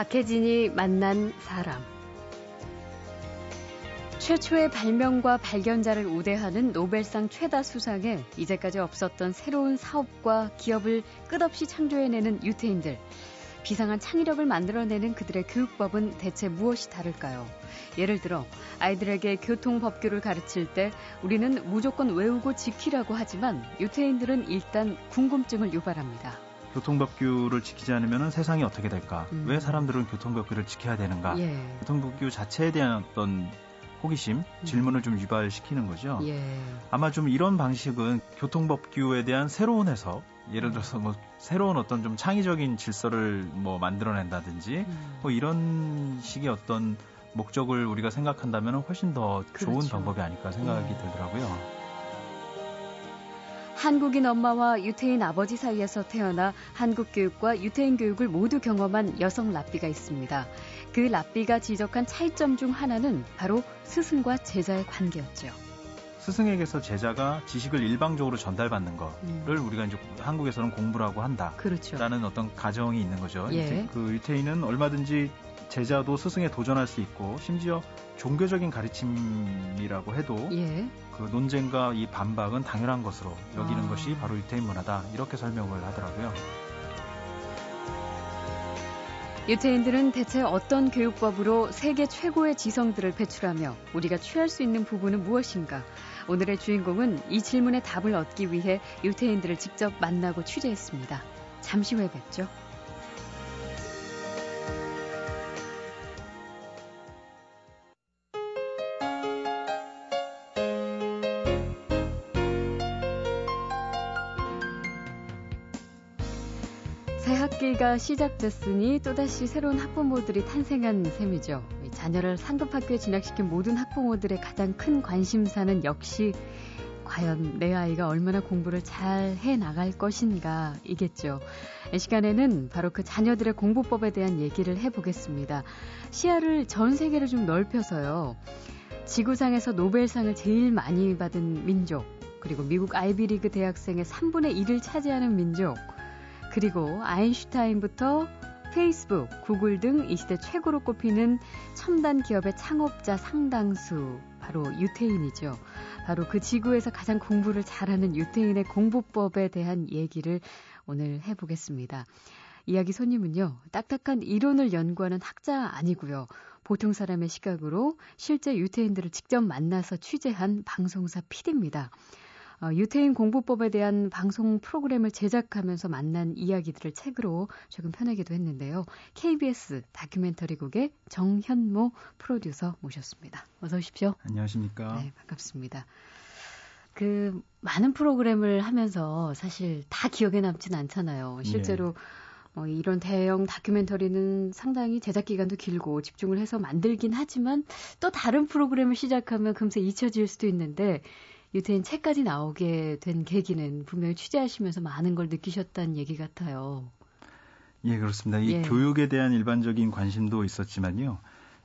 박혜진이 만난 사람. 최초의 발명과 발견자를 우대하는 노벨상 최다 수상에 이제까지 없었던 새로운 사업과 기업을 끝없이 창조해내는 유태인들. 비상한 창의력을 만들어내는 그들의 교육법은 대체 무엇이 다를까요? 예를 들어 아이들에게 교통법규를 가르칠 때 우리는 무조건 외우고 지키라고 하지만 유태인들은 일단 궁금증을 유발합니다. 교통법규를 지키지 않으면 세상이 어떻게 될까? 음. 왜 사람들은 교통법규를 지켜야 되는가? 예. 교통법규 자체에 대한 어떤 호기심, 음. 질문을 좀 유발시키는 거죠. 예. 아마 좀 이런 방식은 교통법규에 대한 새로운 해석, 예를 들어서 뭐 새로운 어떤 좀 창의적인 질서를 뭐 만들어낸다든지 음. 뭐 이런 식의 어떤 목적을 우리가 생각한다면 훨씬 더 그렇죠. 좋은 방법이 아닐까 생각이 네. 들더라고요. 한국인 엄마와 유태인 아버지 사이에서 태어나 한국 교육과 유태인 교육을 모두 경험한 여성 랍비가 있습니다. 그 랍비가 지적한 차이점 중 하나는 바로 스승과 제자의 관계였죠. 스승에게서 제자가 지식을 일방적으로 전달받는 거를 음. 우리가 이제 한국에서는 공부라고 한다. 그렇죠. 라는 어떤 가정이 있는 거죠. 예. 그 유태인은 얼마든지 제자도 스승에 도전할 수 있고 심지어 종교적인 가르침이라고 해도 예. 그 논쟁과 이 반박은 당연한 것으로 여기는 아. 것이 바로 유태인 문화다 이렇게 설명을 하더라고요. 유태인들은 대체 어떤 교육법으로 세계 최고의 지성들을 배출하며 우리가 취할 수 있는 부분은 무엇인가? 오늘의 주인공은 이 질문에 답을 얻기 위해 유태인들을 직접 만나고 취재했습니다. 잠시 후에 뵙죠. 학기가 시작됐으니 또다시 새로운 학부모들이 탄생한 셈이죠. 자녀를 상급학교에 진학시킨 모든 학부모들의 가장 큰 관심사는 역시 과연 내 아이가 얼마나 공부를 잘 해 나갈 것인가 이겠죠. 이 시간에는 바로 그 자녀들의 공부법에 대한 얘기를 해보겠습니다. 시야를 전 세계로 좀 넓혀서요. 지구상에서 노벨상을 제일 많이 받은 민족, 그리고 미국 아이비리그 대학생의 3분의 1을 차지하는 민족, 그리고 아인슈타인부터 페이스북, 구글 등 이 시대 최고로 꼽히는 첨단 기업의 창업자 상당수, 바로 유태인이죠. 바로 그 지구에서 가장 공부를 잘하는 유태인의 공부법에 대한 얘기를 오늘 해보겠습니다. 이야기 손님은요, 딱딱한 이론을 연구하는 학자 아니고요. 보통 사람의 시각으로 실제 유태인들을 직접 만나서 취재한 방송사 PD입니다. 어, 유태인 공부법에 대한 방송 프로그램을 제작하면서 만난 이야기들을 책으로 조금 펴내기도 했는데요. KBS 다큐멘터리국의 정현모 프로듀서 모셨습니다. 어서 오십시오. 안녕하십니까. 네, 반갑습니다. 그 많은 프로그램을 하면서 사실 다 기억에 남진 않잖아요. 실제로 예. 어, 이런 대형 다큐멘터리는 상당히 제작 기간도 길고 집중을 해서 만들긴 하지만 또 다른 프로그램을 시작하면 금세 잊혀질 수도 있는데 유태인 책까지 나오게 된 계기는 분명히 취재하시면서 많은 걸 느끼셨다는 얘기 같아요. 예, 그렇습니다. 이 예. 교육에 대한 일반적인 관심도 있었지만요.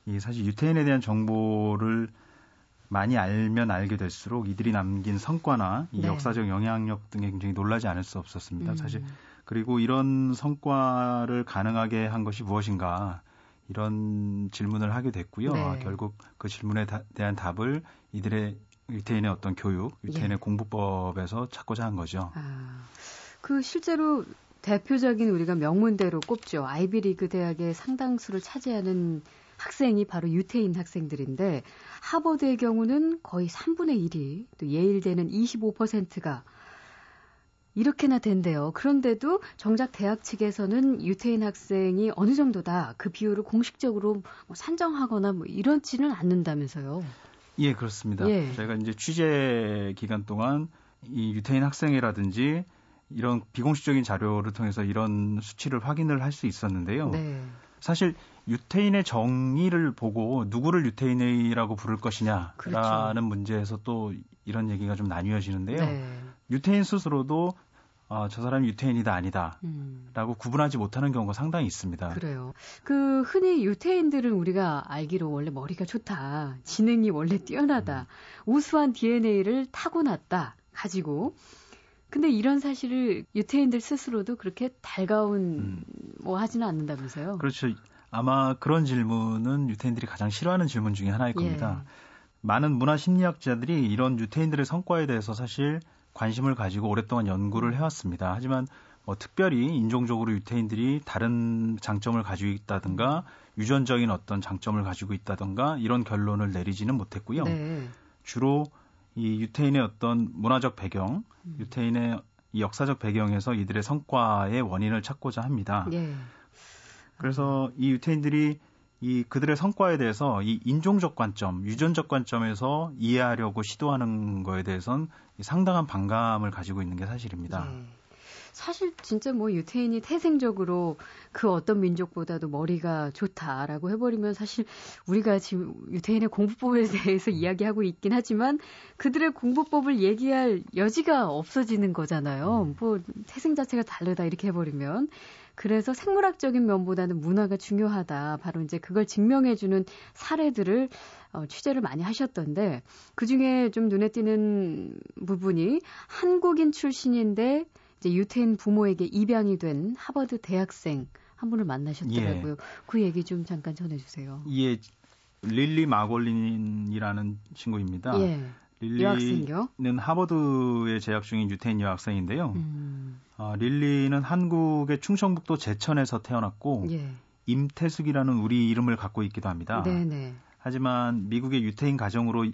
이 사실 유태인에 대한 정보를 많이 알면 알게 될수록 이들이 남긴 성과나 이 네. 역사적 영향력 등에 굉장히 놀라지 않을 수 없었습니다. 음. 사실 그리고 이런 성과를 가능하게 한 것이 무엇인가 이런 질문을 하게 됐고요. 네. 결국 그 질문에 다, 대한 답을 이들의 유태인의 어떤 교육, 유태인의 예. 공부법에서 찾고자 한 거죠. 아, 그 실제로 대표적인 우리가 명문대로 꼽죠. 아이비리그 대학의 상당수를 차지하는 학생이 바로 유태인 학생들인데 하버드의 경우는 거의 3분의 1이 또 예일대는 25%가 이렇게나 된대요. 그런데도 정작 대학 측에서는 유태인 학생이 어느 정도다 그 비율을 공식적으로 뭐 산정하거나 뭐 이렇지는 않는다면서요. 예, 그렇습니다. 예. 저희가 이제 취재 기간 동안 이 유태인 학생이라든지 이런 비공식적인 자료를 통해서 이런 수치를 확인을 할 수 있었는데요. 네. 사실 유태인의 정의를 보고 누구를 유태인이라고 부를 것이냐라는 그렇죠. 문제에서 또 이런 얘기가 좀 나뉘어지는데요. 네. 유태인 스스로도 어, 저 사람이 유태인이다 아니다 음. 라고 구분하지 못하는 경우가 상당히 있습니다. 그래요. 그 흔히 유태인들은 우리가 알기로 원래 머리가 좋다. 지능이 원래 뛰어나다. 음. 우수한 DNA를 타고났다. 가지고. 근데 이런 사실을 유태인들 스스로도 그렇게 달가운 음. 뭐 하지는 않는다면서요? 그렇죠. 아마 그런 질문은 유태인들이 가장 싫어하는 질문 중에 하나일 겁니다. 예. 많은 문화 심리학자들이 이런 유태인들의 성과에 대해서 사실 관심을 가지고 오랫동안 연구를 해왔습니다. 하지만 뭐 특별히 인종적으로 유태인들이 다른 장점을 가지고 있다든가 유전적인 어떤 장점을 가지고 있다든가 이런 결론을 내리지는 못했고요. 네. 주로 이 유태인의 어떤 문화적 배경, 음. 유태인의 이 역사적 배경에서 이들의 성과의 원인을 찾고자 합니다. 네. 그래서 이 유태인들이 이 그들의 성과에 대해서 이 인종적 관점, 유전적 관점에서 이해하려고 시도하는 거에 대해선 상당한 반감을 가지고 있는 게 사실입니다. 네. 사실 진짜 뭐 유태인이 태생적으로 그 어떤 민족보다도 머리가 좋다라고 해버리면 사실 우리가 지금 유태인의 공부법에 대해서 이야기하고 있긴 하지만 그들의 공부법을 얘기할 여지가 없어지는 거잖아요. 뭐 태생 자체가 다르다 이렇게 해버리면. 그래서 생물학적인 면보다는 문화가 중요하다. 바로 이제 그걸 증명해주는 사례들을 어, 취재를 많이 하셨던데 그 중에 좀 눈에 띄는 부분이 한국인 출신인데 이제 유태인 부모에게 입양이 된 하버드 대학생 한 분을 만나셨더라고요. 예. 그 얘기 좀 잠깐 전해주세요. 예, 릴리 마골린이라는 친구입니다. 예. 릴리는 하버드에 재학 중인 유태인 여학생인데요. 음. 어, 릴리는 한국의 충청북도 제천에서 태어났고 예. 임태숙이라는 우리 이름을 갖고 있기도 합니다. 네네. 하지만 미국의 유태인 가정으로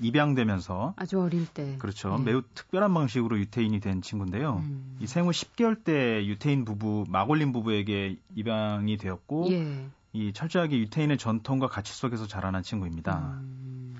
입양되면서 아주 어릴 때 그렇죠 네. 매우 특별한 방식으로 유태인이 된 친구인데요. 음. 이 생후 10개월 때 유태인 부부 마골린 부부에게 입양이 되었고 예. 이 철저하게 유태인의 전통과 가치 속에서 자라난 친구입니다. 음.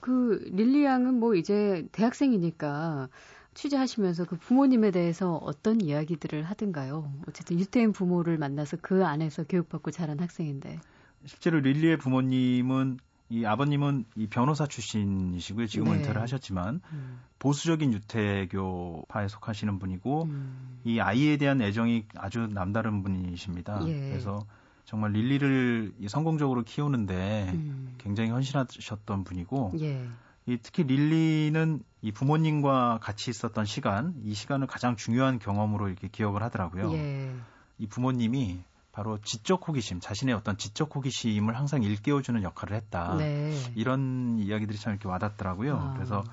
그 릴리 양은 뭐 이제 대학생이니까 취재하시면서 그 부모님에 대해서 어떤 이야기들을 하든가요? 어쨌든 유태인 부모를 만나서 그 안에서 교육받고 자란 학생인데. 실제로 릴리의 부모님은 이 아버님은 이 변호사 출신이시고요. 지금 네. 은퇴를 하셨지만 음. 보수적인 유태교파에 속하시는 분이고 음. 이 아이에 대한 애정이 아주 남다른 분이십니다. 예. 그래서 정말 릴리를 성공적으로 키우는데 음. 굉장히 헌신하셨던 분이고 예. 이 특히 릴리는 이 부모님과 같이 있었던 시간, 이 시간을 가장 중요한 경험으로 이렇게 기억을 하더라고요. 예. 이 부모님이 바로 지적 호기심, 자신의 어떤 지적 호기심을 항상 일깨워주는 역할을 했다. 네. 이런 이야기들이 참 이렇게 와닿더라고요. 아. 그래서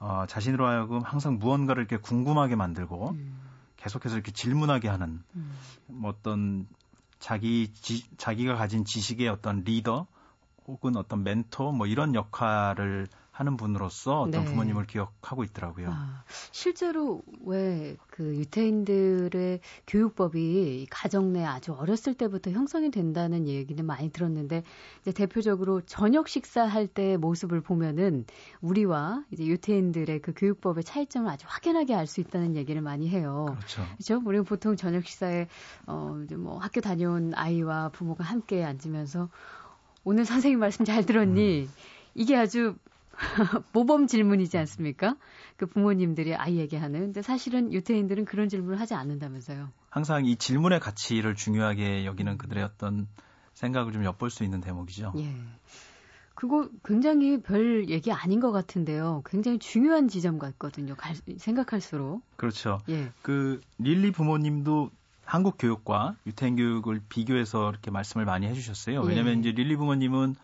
어, 자신으로 하여금 항상 무언가를 이렇게 궁금하게 만들고 음. 계속해서 이렇게 질문하게 하는 음. 뭐 어떤 자기 지, 자기가 가진 지식의 어떤 리더 혹은 어떤 멘토 뭐 이런 역할을 하는 분으로서 어떤 네. 부모님을 기억하고 있더라고요. 아, 실제로 왜 그 유태인들의 교육법이 가정 내 아주 어렸을 때부터 형성이 된다는 얘기는 많이 들었는데 이제 대표적으로 저녁 식사할 때 모습을 보면은 우리와 이제 유태인들의 그 교육법의 차이점을 아주 확연하게 알 수 있다는 얘기를 많이 해요. 그렇죠. 그렇죠? 우리가 보통 저녁 식사에 어 이제 뭐 학교 다녀온 아이와 부모가 함께 앉으면서 오늘 선생님 말씀 잘 들었니? 음. 이게 아주 모범 질문이지 않습니까? 그 부모님들이 아이에게 하는. 근데 사실은 유태인들은 그런 질문을 하지 않는다면서요. 항상 이 질문의 가치를 중요하게 여기는 그들의 어떤 생각을 좀 엿볼 수 있는 대목이죠. 예. 그거 굉장히 별 얘기 아닌 것 같은데요. 굉장히 중요한 지점 같거든요. 갈, 생각할수록. 그렇죠. 예. 그 릴리 부모님도 한국 교육과 유태인 교육을 비교해서 이렇게 말씀을 많이 해주셨어요. 왜냐하면 예. 이제 릴리 부모님은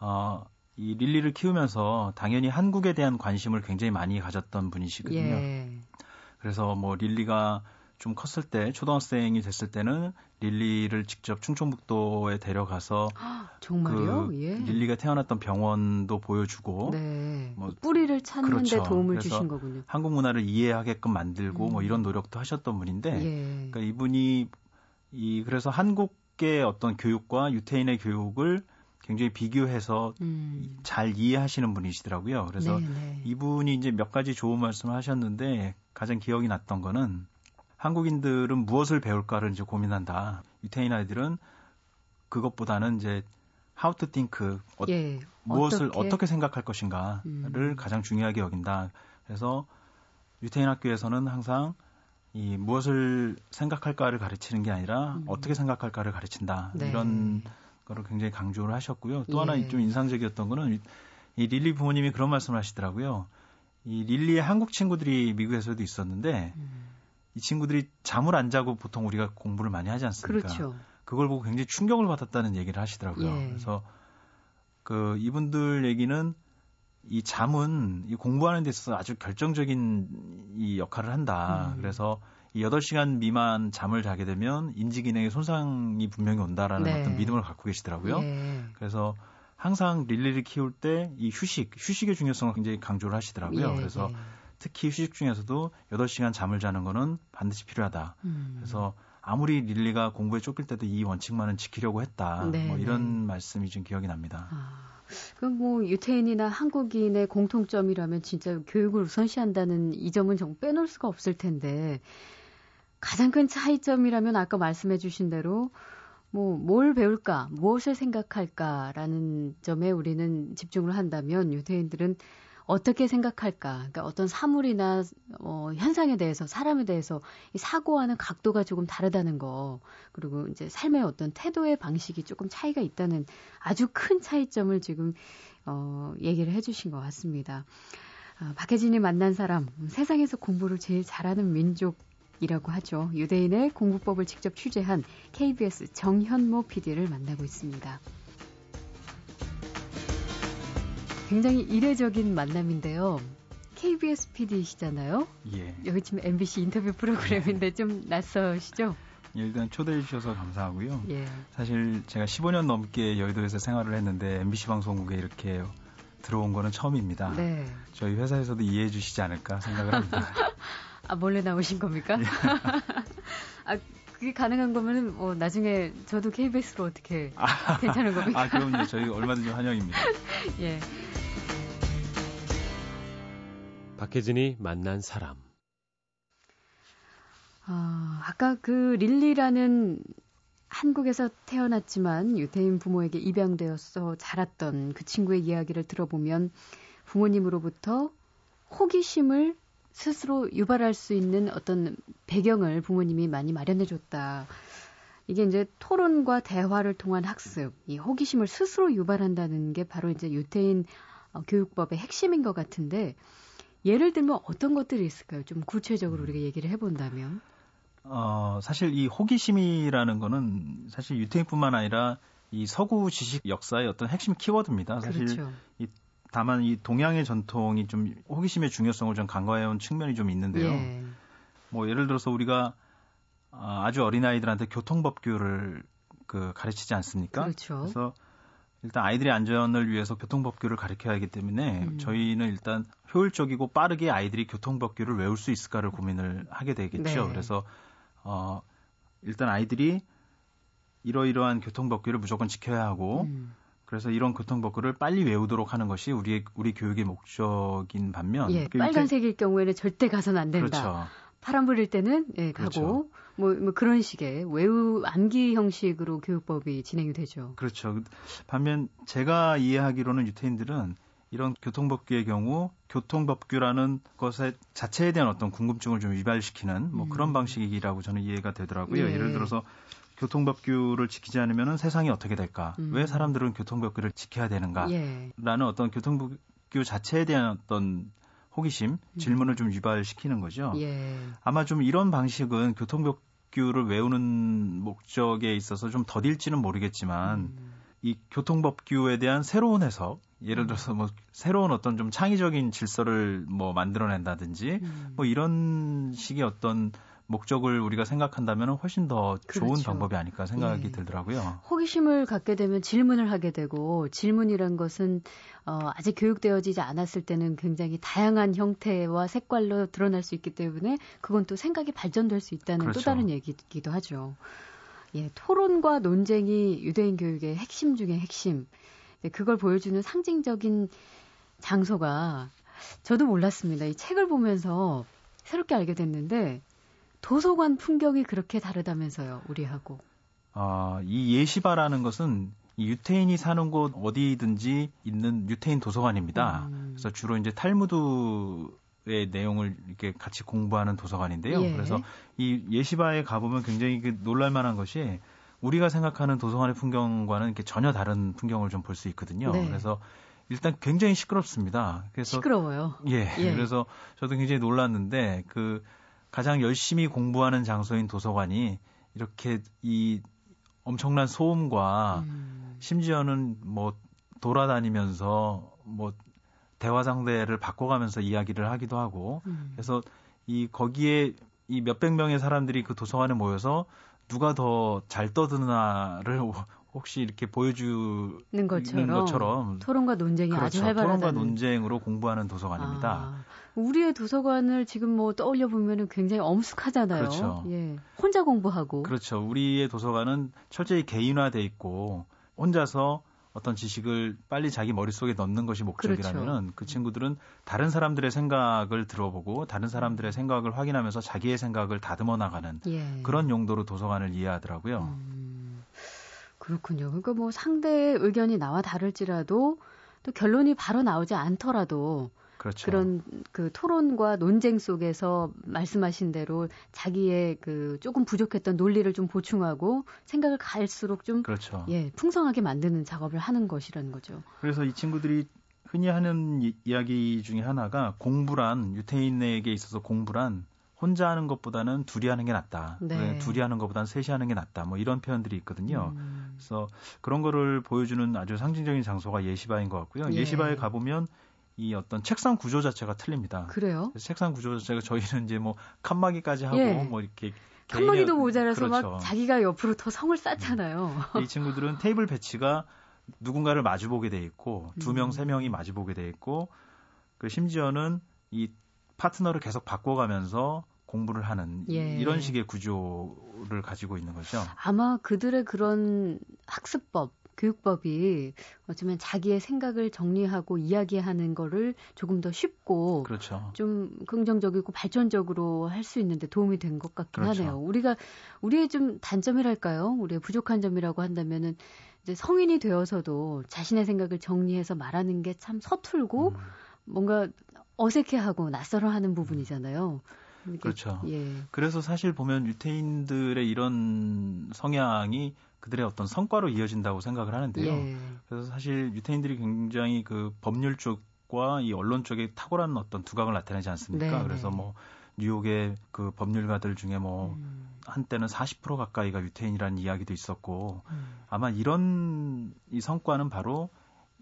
어, 이 릴리를 키우면서 당연히 한국에 대한 관심을 굉장히 많이 가졌던 분이시거든요. 예. 그래서 뭐 릴리가 좀 컸을 때 초등학생이 됐을 때는 릴리를 직접 충청북도에 데려가서 정말요? 그 예. 릴리가 태어났던 병원도 보여주고 네. 뭐 뿌리를 찾는 데 그렇죠. 도움을 주신 거군요. 한국 문화를 이해하게끔 만들고 뭐 음. 뭐 이런 노력도 하셨던 분인데 예. 그러니까 이분이 이 그래서 한국의 어떤 교육과 유태인의 교육을 굉장히 비교해서 음. 잘 이해하시는 분이시더라고요. 그래서 네네. 네. 이분이 이제 몇 가지 좋은 말씀을 하셨는데 가장 기억이 났던 거는 한국인들은 무엇을 배울까를 이제 고민한다. 유태인 아이들은 그것보다는 이제 how to think 어, 예, 무엇을 어떻게, 어떻게 생각할 것인가를 음. 가장 중요하게 여긴다. 그래서 유태인 학교에서는 항상 이 무엇을 생각할까를 가르치는 게 아니라 음. 어떻게 생각할까를 가르친다. 네. 이런 거를 굉장히 강조를 하셨고요. 또 예. 하나 좀 인상적이었던 거는 이 릴리 부모님이 그런 말씀을 하시더라고요. 이 릴리의 한국 친구들이 미국에서도 있었는데 음. 이 친구들이 잠을 안 자고 보통 우리가 공부를 많이 하지 않습니까? 그렇죠. 그걸 보고 굉장히 충격을 받았다는 얘기를 하시더라고요. 예. 그래서 그 이분들 얘기는 이 잠은 이 공부하는 데 있어서 아주 결정적인 이 역할을 한다. 음. 그래서 이 8시간 미만 잠을 자게 되면 인지 기능에 손상이 분명히 온다라는 네. 어떤 믿음을 갖고 계시더라고요. 예. 그래서 항상 릴리를 키울 때 이 휴식, 휴식의 중요성을 굉장히 강조를 하시더라고요. 예. 그래서 예. 특히 휴식 중에서도 8시간 잠을 자는 거는 반드시 필요하다. 음. 그래서 아무리 릴리가 공부에 쫓길 때도 이 원칙만은 지키려고 했다. 네, 뭐 이런 네. 말씀이 좀 기억이 납니다. 아. 그럼 뭐 유태인이나 한국인의 공통점이라면 진짜 교육을 우선시한다는 이 점은 정말 빼놓을 수가 없을 텐데 가장 큰 차이점이라면 아까 말씀해 주신 대로 뭐 뭘 배울까, 무엇을 생각할까라는 점에 우리는 집중을 한다면 유태인들은 어떻게 생각할까? 그러니까 어떤 사물이나 어, 현상에 대해서 사람에 대해서 이 사고하는 각도가 조금 다르다는 거 그리고 이제 삶의 어떤 태도의 방식이 조금 차이가 있다는 아주 큰 차이점을 지금 어, 얘기를 해주신 것 같습니다. 아, 박혜진이 만난 사람 세상에서 공부를 제일 잘하는 민족. 이라고 하죠. 유대인의 공부법을 직접 취재한 KBS 정현모 PD를 만나고 있습니다. 굉장히 이례적인 만남인데요. KBS PD시잖아요. 예. 여기 지금 MBC 인터뷰 프로그램인데 좀 낯서시죠? 예, 일단 초대해 주셔서 감사하고요. 예. 사실 제가 15년 넘게 여의도에서 생활을 했는데 MBC 방송국에 이렇게 들어온 거는 처음입니다. 네. 저희 회사에서도 이해해 주시지 않을까 생각을 합니다. 아, 몰래 나오신 겁니까? 예. 아, 그게 가능한 거면은 뭐 나중에 저도 KBS로 어떻게 아, 괜찮은 겁니까? 아, 그럼요. 저희 얼마든지 환영입니다. 예. 박혜진이 만난 사람. 아, 아까 그 릴리라는 한국에서 태어났지만 유태인 부모에게 입양되어서 자랐던 그 친구의 이야기를 들어보면 부모님으로부터 호기심을 스스로 유발할 수 있는 어떤 배경을 부모님이 많이 마련해 줬다. 이게 이제 토론과 대화를 통한 학습, 이 호기심을 스스로 유발한다는 게 바로 이제 유태인 어, 교육법의 핵심인 것 같은데 예를 들면 어떤 것들이 있을까요? 좀 구체적으로 우리가 얘기를 해본다면. 어, 사실 이 호기심이라는 거는 사실 유태인뿐만 아니라 이 서구 지식 역사의 어떤 핵심 키워드입니다. 사실 그렇죠. 이 다만 이 동양의 전통이 좀 호기심의 중요성을 좀 간과해온 측면이 좀 있는데요. 예. 뭐 예를 들어서 우리가 아, 아주 어린 아이들한테 교통법규를 그 가르치지 않습니까? 그렇죠. 그래서 일단 아이들의 안전을 위해서 교통법규를 가르쳐야 하기 때문에 음. 저희는 일단 효율적이고 빠르게 아이들이 교통법규를 외울 수 있을까를 고민을 하게 되겠죠. 네. 그래서 어 일단 아이들이 이러이러한 교통법규를 무조건 지켜야 하고 음. 그래서 이런 교통법규를 빨리 외우도록 하는 것이 우리 우리 교육의 목적인 반면 예, 그 빨간색일 경우에는 절대 가서는 안 된다. 그렇죠. 파란불일 때는 예, 가고 그렇죠. 뭐, 뭐 그런 식의 외우 암기 형식으로 교육법이 진행이 되죠. 그렇죠. 반면 제가 이해하기로는 유태인들은 이런 교통법규의 경우 교통법규라는 것의 자체에 대한 어떤 궁금증을 좀 유발시키는 뭐 음. 그런 방식이라고 저는 이해가 되더라고요. 예. 예를 들어서 교통법규를 지키지 않으면 세상이 어떻게 될까? 음. 왜 사람들은 교통법규를 지켜야 되는가? 예. 라는 어떤 교통법규 자체에 대한 어떤 호기심, 음. 질문을 좀 유발시키는 거죠. 예. 아마 좀 이런 방식은 교통법규를 외우는 목적에 있어서 좀 더딜지는 모르겠지만 음. 이 교통법규에 대한 새로운 해석, 예를 들어서 뭐 새로운 어떤 좀 창의적인 질서를 뭐 만들어낸다든지 음. 뭐 이런 식의 어떤 목적을 우리가 생각한다면 훨씬 더 그렇죠. 좋은 방법이 아닐까 생각이 예. 들더라고요. 호기심을 갖게 되면 질문을 하게 되고 질문이란 것은 어, 아직 교육되어지지 않았을 때는 굉장히 다양한 형태와 색깔로 드러날 수 있기 때문에 그건 또 생각이 발전될 수 있다는 그렇죠. 또 다른 얘기기도 하죠. 예, 토론과 논쟁이 유대인 교육의 핵심 중의 핵심. 그걸 보여주는 상징적인 장소가 저도 몰랐습니다. 이 책을 보면서 새롭게 알게 됐는데 도서관 풍경이 그렇게 다르다면서요, 우리하고. 아, 이 예시바라는 것은 이 유태인이 사는 곳 어디든지 있는 유태인 도서관입니다. 음. 그래서 주로 이제 탈무드의 내용을 이렇게 같이 공부하는 도서관인데요. 예. 그래서 이 예시바에 가보면 굉장히 그 놀랄만한 것이 우리가 생각하는 도서관의 풍경과는 이렇게 전혀 다른 풍경을 좀 볼 수 있거든요. 네. 그래서 일단 굉장히 시끄럽습니다. 그래서 시끄러워요. 예, 예. 그래서 저도 굉장히 놀랐는데 그 가장 열심히 공부하는 장소인 도서관이 이렇게 이 엄청난 소음과 음. 심지어는 뭐 돌아다니면서 뭐 대화 상대를 바꿔가면서 이야기를 하기도 하고 음. 그래서 이 거기에 이 몇백 명의 사람들이 그 도서관에 모여서 누가 더 잘 떠드나를 혹시 이렇게 보여주는 것처럼, 것처럼 토론과 논쟁이 그렇죠. 아주 활발하다는 토론과 논쟁으로 공부하는 도서관입니다. 아, 우리의 도서관을 지금 뭐 떠올려 보면은 굉장히 엄숙하잖아요. 그렇죠. 예. 혼자 공부하고. 그렇죠. 우리의 도서관은 철저히 개인화돼 있고 혼자서 어떤 지식을 빨리 자기 머릿속에 넣는 것이 목적이라면은 그렇죠. 그 친구들은 다른 사람들의 생각을 들어보고 다른 사람들의 생각을 확인하면서 자기의 생각을 다듬어 나가는 예. 그런 용도로 도서관을 이해하더라고요. 음, 그렇군요. 그러니까 뭐 상대의 의견이 나와 다를지라도 또 결론이 바로 나오지 않더라도 그렇죠. 그런 그 토론과 논쟁 속에서 말씀하신 대로 자기의 그 조금 부족했던 논리를 좀 보충하고 생각을 갈수록 좀 그렇죠. 예, 풍성하게 만드는 작업을 하는 것이라는 거죠. 그래서 이 친구들이 흔히 하는 이, 이야기 중에 하나가 공부란 유태인에게 있어서 공부란 혼자 하는 것보다는 둘이 하는 게 낫다. 네. 둘이 하는 것보다는 셋이 하는 게 낫다. 뭐 이런 표현들이 있거든요. 음. 그래서 그런 거를 보여주는 아주 상징적인 장소가 예시바인 것 같고요. 예. 예시바에 가보면 이 어떤 책상 구조 자체가 틀립니다. 그래요? 책상 구조 자체가 저희는 이제 뭐 칸막이까지 하고 예. 뭐 이렇게 칸막이도 모자라서 그렇죠. 막 자기가 옆으로 더 성을 쌓잖아요. 음. 이 친구들은 테이블 배치가 누군가를 마주 보게 돼 있고 두 명, 음. 세 명이 마주 보게 돼 있고 그 심지어는 이 파트너를 계속 바꿔가면서 공부를 하는 예. 이런 식의 구조를 가지고 있는 거죠. 아마 그들의 그런 학습법 교육법이 어쩌면 자기의 생각을 정리하고 이야기하는 거를 조금 더 쉽고 그렇죠. 좀 긍정적이고 발전적으로 할 수 있는데 도움이 된 것 같긴 그렇죠. 하네요. 우리가 우리의 좀 단점이랄까요? 우리의 부족한 점이라고 한다면은 이제 성인이 되어서도 자신의 생각을 정리해서 말하는 게 참 서툴고 음. 뭔가 어색해하고 낯설어하는 부분이잖아요. 그렇죠. 예. 그래서 사실 보면 유태인들의 이런 성향이 그들의 어떤 성과로 이어진다고 생각을 하는데요. 예. 그래서 사실 유태인들이 굉장히 그 법률 쪽과 이 언론 쪽에 탁월한 어떤 두각을 나타내지 않습니까? 네 그래서 뭐 뉴욕의 그 법률가들 중에 뭐 음. 한때는 40% 가까이가 유태인이라는 이야기도 있었고 음. 아마 이런 이 성과는 바로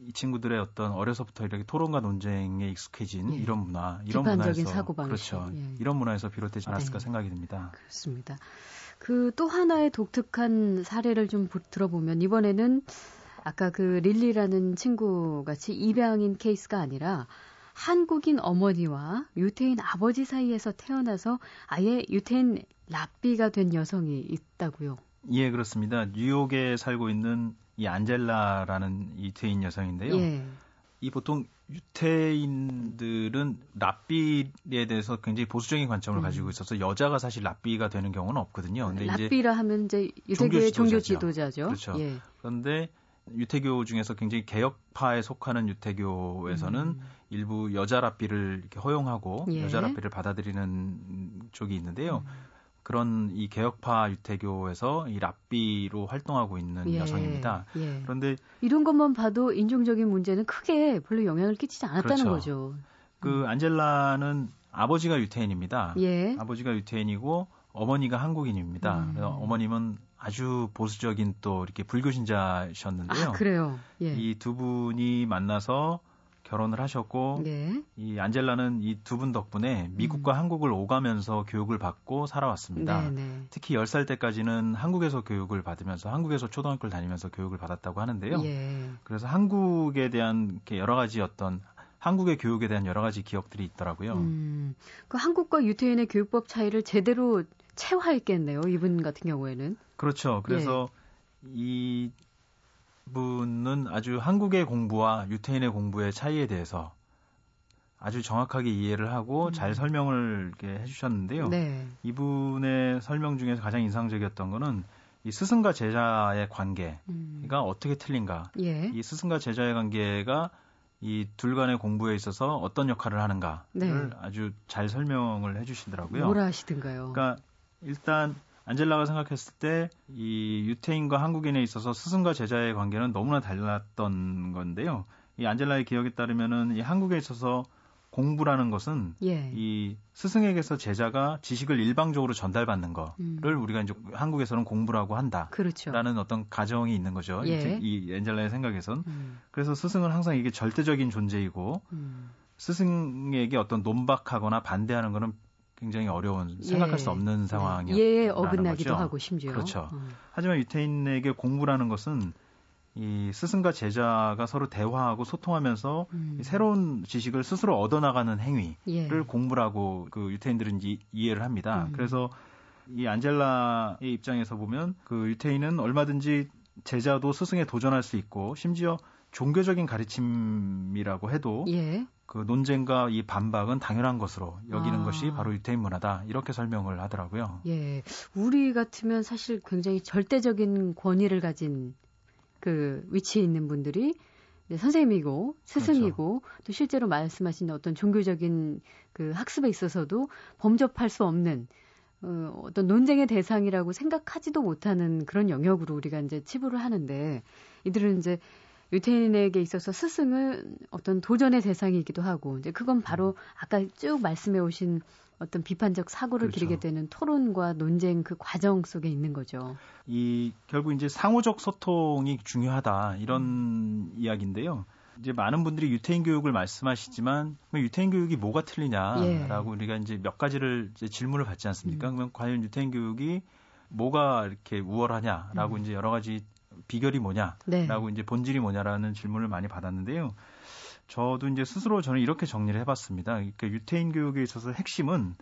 이 친구들의 어떤 어려서부터 이렇게 토론과 논쟁에 익숙해진 예. 이런 문화, 이런 문화에서 사고방식. 그렇죠. 예. 이런 문화에서 비롯되지 않았을까 네. 생각이 듭니다. 그렇습니다. 그 또 하나의 독특한 사례를 좀 들어보면 이번에는 아까 그 릴리라는 친구 같이 입양인 케이스가 아니라 한국인 어머니와 유태인 아버지 사이에서 태어나서 아예 유태인 랍비가 된 여성이 있다고요. 예, 그렇습니다. 뉴욕에 살고 있는 이 안젤라라는 유태인 여성인데요. 예. 이 보통 유태인들은 랍비에 대해서 굉장히 보수적인 관점을 음. 가지고 있어서 여자가 사실 랍비가 되는 경우는 없거든요. 근데 랍비라 하면 이제 유태교의 종교 지도자죠. 그렇죠. 예. 그런데 유태교 중에서 굉장히 개혁파에 속하는 유태교에서는 음. 일부 여자 랍비를 허용하고 예. 여자 랍비를 받아들이는 쪽이 있는데요. 음. 그런 이 개혁파 유태교에서 이 랍비로 활동하고 있는 예, 여성입니다. 예. 그런데 이런 것만 봐도 인종적인 문제는 크게 별로 영향을 끼치지 않았다는 그렇죠. 거죠. 그 음. 안젤라는 아버지가 유태인입니다. 예. 아버지가 유태인이고 어머니가 한국인입니다. 음. 어머님은 아주 보수적인 또 이렇게 불교 신자셨는데요. 아, 그래요. 예. 이두 분이 만나서 결혼을 하셨고 네. 이 안젤라는 이 두 분 덕분에 미국과 음. 한국을 오가면서 교육을 받고 살아왔습니다. 네, 네. 특히 10살 때까지는 한국에서 교육을 받으면서 한국에서 초등학교를 다니면서 교육을 받았다고 하는데요. 예. 그래서 한국에 대한 여러 가지 어떤 한국의 교육에 대한 여러 가지 기억들이 있더라고요. 음, 그 한국과 유태인의 교육법 차이를 제대로 체화했겠네요. 이분 같은 경우에는. 그렇죠. 그래서 예. 이 분은 아주 한국의 공부와 유태인의 공부의 차이에 대해서 아주 정확하게 이해를 하고 음. 잘 설명을 이렇게 해주셨는데요. 네. 이분의 설명 중에서 가장 인상적이었던 거는 이 스승과 제자의 관계가 음. 어떻게 틀린가. 예. 이 스승과 제자의 관계가 이 둘 간의 공부에 있어서 어떤 역할을 하는가를 네. 아주 잘 설명을 해주시더라고요. 뭐라 하시던가요? 그러니까 일단 안젤라가 생각했을 때 이 유태인과 한국인에 있어서 스승과 제자의 관계는 너무나 달랐던 건데요. 이 안젤라의 기억에 따르면은 이 한국에 있어서 공부라는 것은 예. 이 스승에게서 제자가 지식을 일방적으로 전달받는 거를 음. 우리가 이제 한국에서는 공부라고 한다라는 그렇죠. 어떤 가정이 있는 거죠. 예. 이 엔젤라의 생각에선 음. 그래서 스승은 항상 이게 절대적인 존재이고 음. 스승에게 어떤 논박하거나 반대하는 거는 굉장히 어려운 생각할 예. 수 없는 상황이었다는 예, 어긋나기도 거죠. 하고 심지어 그렇죠. 음. 하지만 유태인에게 공부라는 것은 이 스승과 제자가 서로 대화하고 소통하면서 음. 새로운 지식을 스스로 얻어나가는 행위를 예. 공부라고 그 유태인들은 이, 이해를 합니다. 음. 그래서 이 안젤라의 입장에서 보면 그 유태인은 얼마든지 제자도 스승에 도전할 수 있고 심지어 종교적인 가르침이라고 해도 예. 그 논쟁과 이 반박은 당연한 것으로 여기는 아. 것이 바로 유태인 문화다 이렇게 설명을 하더라고요. 예, 우리 같으면 사실 굉장히 절대적인 권위를 가진 그 위치에 있는 분들이 선생님이고 스승이고 그렇죠. 또 실제로 말씀하신 어떤 종교적인 그 학습에 있어서도 범접할 수 없는 어, 어떤 논쟁의 대상이라고 생각하지도 못하는 그런 영역으로 우리가 이제 치부를 하는데 이들은 이제 유태인에게 있어서 스승은 어떤 도전의 대상이기도 하고 이제 그건 바로 아까 쭉 말씀해 오신 어떤 비판적 사고를 그렇죠. 기르게 되는 토론과 논쟁 그 과정 속에 있는 거죠. 이 결국 이제 상호적 소통이 중요하다 이런 음. 이야기인데요. 이제 많은 분들이 유태인 교육을 말씀하시지만 유태인 교육이 뭐가 틀리냐라고 예. 우리가 이제 몇 가지를 이제 질문을 받지 않습니까? 음. 그러면 과연 유태인 교육이 뭐가 이렇게 우월하냐라고 음. 이제 여러 가지 비결이 뭐냐라고 네. 이제 본질이 뭐냐라는 질문을 많이 받았는데요. 저도 이제 스스로 저는 이렇게 정리를 해봤습니다. 그러니까 유태인 교육에 있어서 핵심은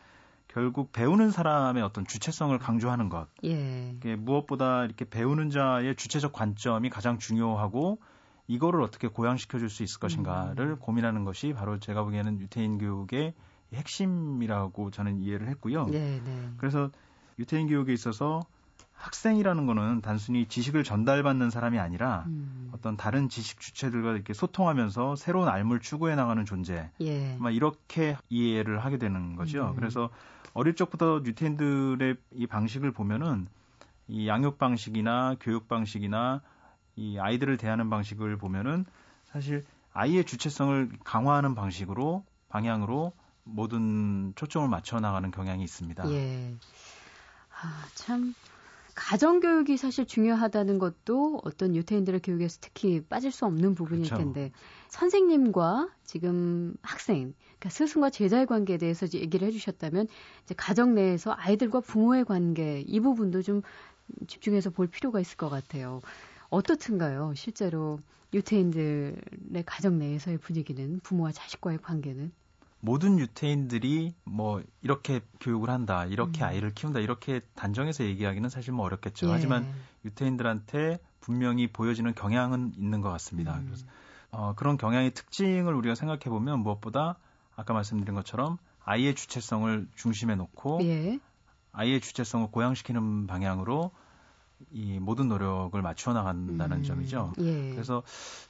결국 배우는 사람의 어떤 주체성을 강조하는 것. 예. 무엇보다 이렇게 배우는 자의 주체적 관점이 가장 중요하고 이거를 어떻게 고양시켜 줄 수 있을 것인가를 음. 고민하는 것이 바로 제가 보기에는 유태인 교육의 핵심이라고 저는 이해를 했고요. 네, 네. 그래서 유태인 교육에 있어서 학생이라는 거는 단순히 지식을 전달받는 사람이 아니라 음. 어떤 다른 지식 주체들과 이렇게 소통하면서 새로운 알물 추구해 나가는 존재. 예. 막 이렇게 이해를 하게 되는 거죠. 음. 그래서 어릴 적부터 뉴텐들의 이 방식을 보면은 이 양육 방식이나 교육 방식이나 이 아이들을 대하는 방식을 보면은 사실 아이의 주체성을 강화하는 방식으로 방향으로 모든 초점을 맞춰 나가는 경향이 있습니다. 예. 아, 참 가정교육이 사실 중요하다는 것도 어떤 유태인들의 교육에서 특히 빠질 수 없는 부분일 그렇죠. 텐데 선생님과 지금 학생, 그러니까 스승과 제자의 관계에 대해서 얘기를 해주셨다면 이제 가정 내에서 아이들과 부모의 관계 이 부분도 좀 집중해서 볼 필요가 있을 것 같아요. 어떻든가요? 실제로 유태인들의 가정 내에서의 분위기는 부모와 자식과의 관계는? 모든 유태인들이 뭐 이렇게 교육을 한다, 이렇게 음. 아이를 키운다, 이렇게 단정해서 얘기하기는 사실 뭐 어렵겠죠. 예. 하지만 유태인들한테 분명히 보여지는 경향은 있는 것 같습니다. 음. 그래서 어, 그런 경향의 특징을 우리가 생각해 보면 무엇보다 아까 말씀드린 것처럼 아이의 주체성을 중심에 놓고 예. 아이의 주체성을 고양시키는 방향으로 이 모든 노력을 맞춰 나간다는 음. 점이죠. 예. 그래서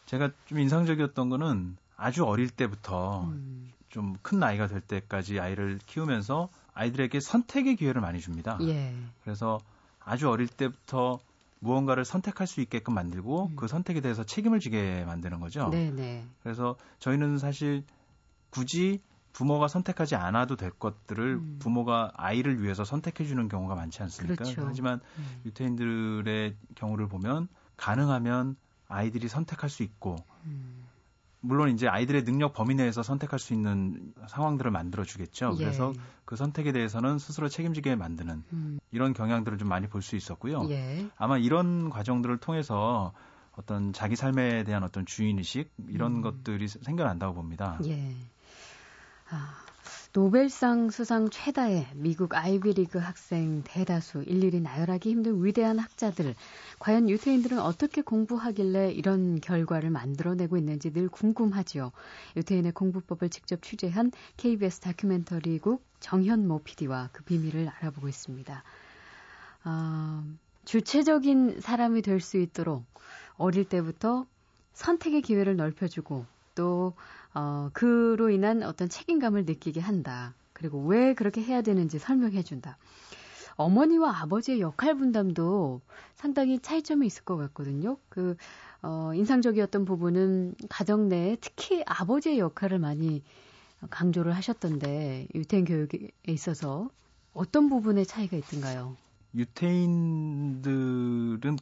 제가 좀 인상적이었던 거는 아주 어릴 때부터 음. 좀 큰 나이가 될 때까지 아이를 키우면서 아이들에게 선택의 기회를 많이 줍니다. 예. 그래서 아주 어릴 때부터 무언가를 선택할 수 있게끔 만들고 음. 그 선택에 대해서 책임을 지게 만드는 거죠. 네네. 네. 그래서 저희는 사실 굳이 부모가 선택하지 않아도 될 것들을 음. 부모가 아이를 위해서 선택해 주는 경우가 많지 않습니까? 그렇죠. 하지만 음. 유태인들의 경우를 보면 가능하면 아이들이 선택할 수 있고 음. 물론 이제 아이들의 능력 범위 내에서 선택할 수 있는 상황들을 만들어 주겠죠. 예. 그래서 그 선택에 대해서는 스스로 책임지게 만드는 음. 이런 경향들을 좀 많이 볼 수 있었고요. 예. 아마 이런 과정들을 통해서 어떤 자기 삶에 대한 어떤 주인 의식 이런 음. 것들이 생겨난다고 봅니다. 예. 아, 노벨상 수상 최다의 미국 아이비리그 학생 대다수 일일이 나열하기 힘든 위대한 학자들. 과연 유태인들은 어떻게 공부하길래 이런 결과를 만들어내고 있는지 늘 궁금하지요. 유태인의 공부법을 직접 취재한 KBS 다큐멘터리국 정현모 PD와 그 비밀을 알아보고 있습니다. 어, 주체적인 사람이 될 수 있도록 어릴 때부터 선택의 기회를 넓혀주고 또 어, 그로 인한 어떤 책임감을 느끼게 한다. 그리고 왜 그렇게 해야 되는지 설명해 준다. 어머니와 아버지의 역할 분담도 상당히 차이점이 있을 것 같거든요. 그, 어, 인상적이었던 부분은 가정 내에 특히 아버지의 역할을 많이 강조를 하셨던데 유태인 교육에 있어서 어떤 부분에 차이가 있던가요? 유태인들은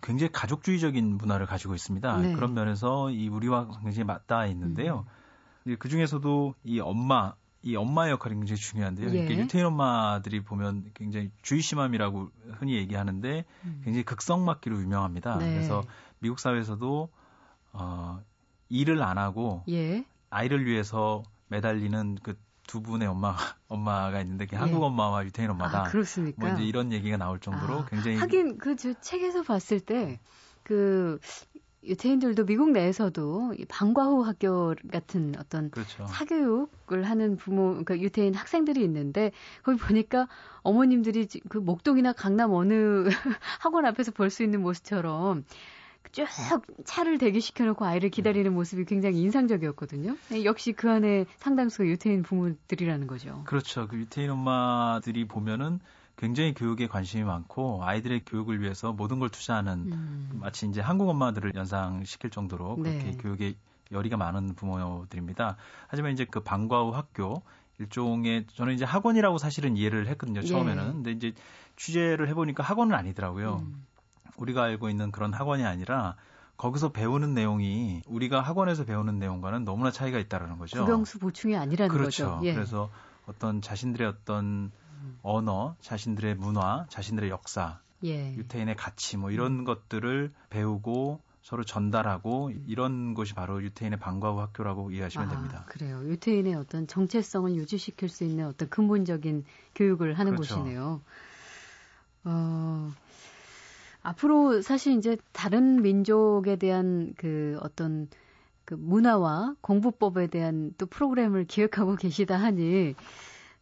굉장히 가족주의적인 문화를 가지고 있습니다. 네. 그런 면에서 이 우리와 굉장히 맞닿아 있는데요. 음. 그 중에서도 이 엄마, 이 엄마의 역할이 굉장히 중요한데요. 예. 유태인 엄마들이 보면 굉장히 주의심함이라고 흔히 얘기하는데 음. 굉장히 극성맞기로 유명합니다. 네. 그래서 미국 사회에서도 어, 일을 안 하고 예. 아이를 위해서 매달리는 그 두 분의 엄마 엄마가 있는데 예. 한국 엄마와 유태인 엄마다. 아, 그렇습니까? 뭐 이제 이런 얘기가 나올 정도로 아, 굉장히 하긴 그 저 책에서 봤을 때그 유태인들도 미국 내에서도 방과 후 학교 같은 어떤 그렇죠. 사교육을 하는 부모, 그러니까 유태인 학생들이 있는데 거기 보니까 어머님들이 그 목동이나 강남 어느 학원 앞에서 볼 수 있는 모습처럼 쭉 차를 대기시켜놓고 아이를 기다리는 모습이 굉장히 인상적이었거든요. 네, 역시 그 안에 상당수가 유태인 부모들이라는 거죠. 그렇죠. 그 유태인 엄마들이 보면은 굉장히 교육에 관심이 많고 아이들의 교육을 위해서 모든 걸 투자하는 음. 마치 이제 한국 엄마들을 연상시킬 정도로 그렇게 네. 교육에 열의가 많은 부모들입니다. 하지만 이제 그 방과 후 학교 일종의 저는 이제 학원이라고 사실은 이해를 했거든요 처음에는. 예. 근데 이제 취재를 해보니까 학원은 아니더라고요. 음. 우리가 알고 있는 그런 학원이 아니라 거기서 배우는 내용이 우리가 학원에서 배우는 내용과는 너무나 차이가 있다라는 거죠. 국영수 보충이 아니라는 그렇죠. 거죠. 예. 그래서 어떤 자신들의 어떤 언어, 자신들의 문화, 자신들의 역사, 예. 유태인의 가치 뭐 이런 음. 것들을 배우고 서로 전달하고 이런 것이 바로 유태인의 방과 후 학교라고 이해하시면 아, 됩니다. 그래요. 유태인의 어떤 정체성을 유지시킬 수 있는 어떤 근본적인 교육을 하는 그렇죠. 곳이네요. 어, 앞으로 사실 이제 다른 민족에 대한 그 어떤 그 문화와 공부법에 대한 또 프로그램을 기획하고 계시다 하니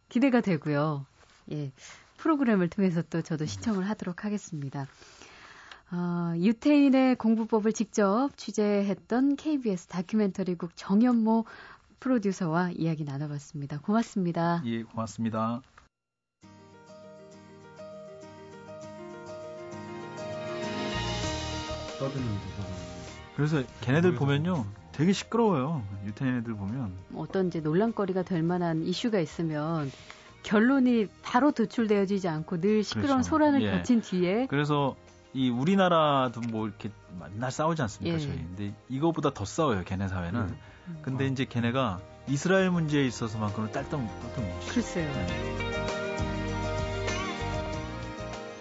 기대가 되고요. 예. 프로그램을 통해서 또 저도 시청을 하도록 하겠습니다. 어, 유태인의 공부법을 직접 취재했던 KBS 다큐멘터리국 정현모 프로듀서와 이야기 나눠봤습니다. 고맙습니다. 예, 고맙습니다. 떠드는 그래서 걔네들 보면요. 되게 시끄러워요. 유태인 애들 보면. 어떤 이제 논란거리가 될 만한 이슈가 있으면 결론이 바로 도출되어지지 않고 늘 시끄러운 그렇죠. 소란을 예. 거친 뒤에. 그래서 이 우리나라도 뭐 이렇게 맨날 싸우지 않습니까 예. 저희. 근데 이거보다 더 싸워요 걔네 사회는. 음. 근데 어. 이제 걔네가 이스라엘 문제에 있어서만큼은 딸떡 딸떡. 글쎄요. 네.